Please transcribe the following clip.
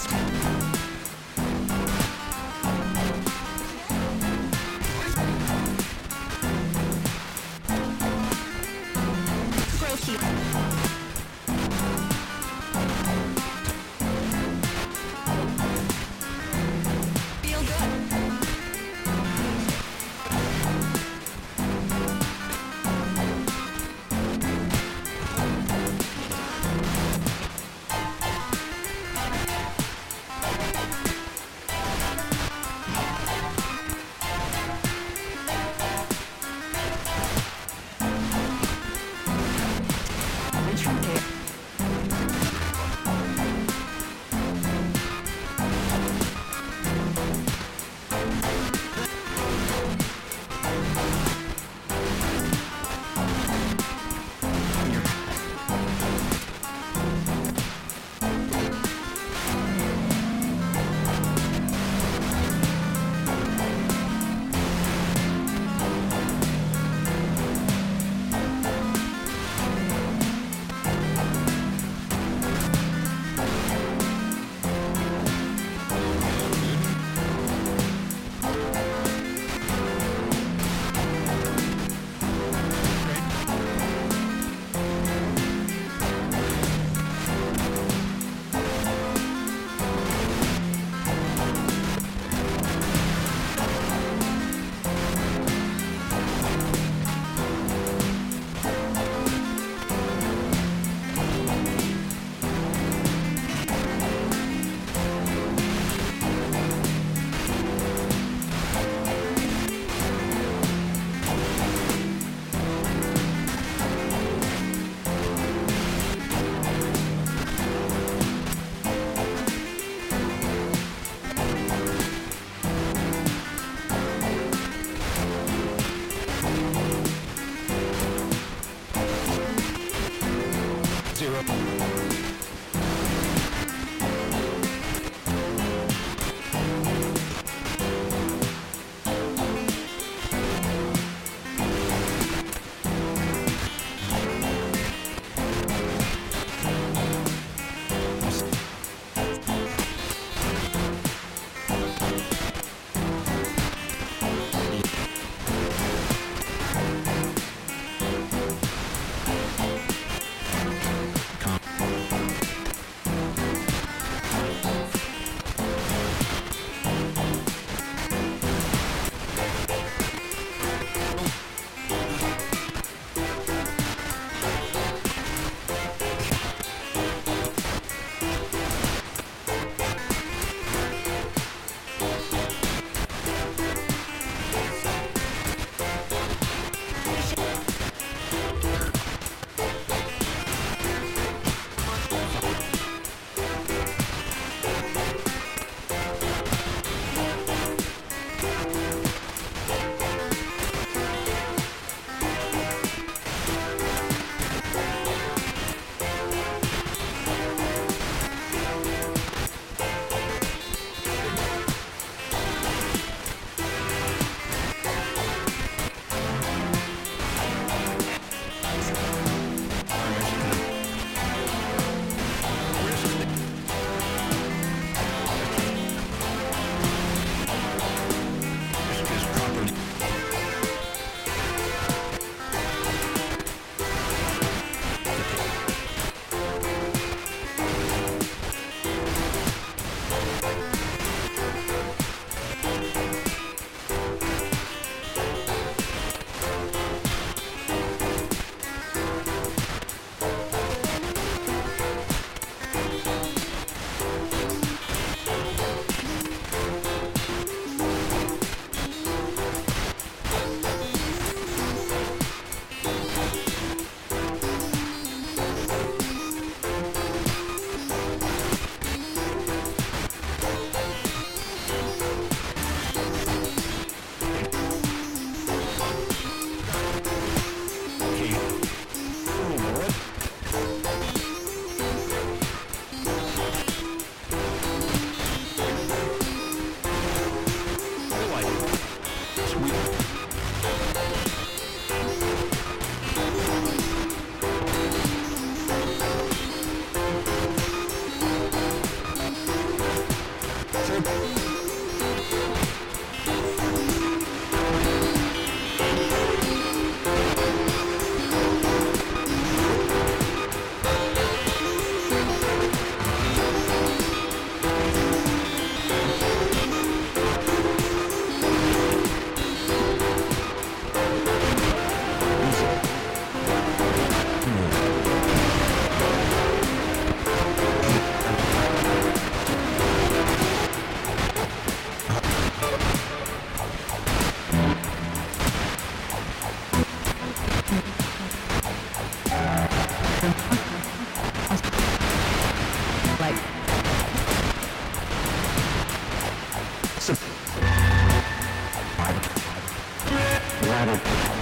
Just Rather.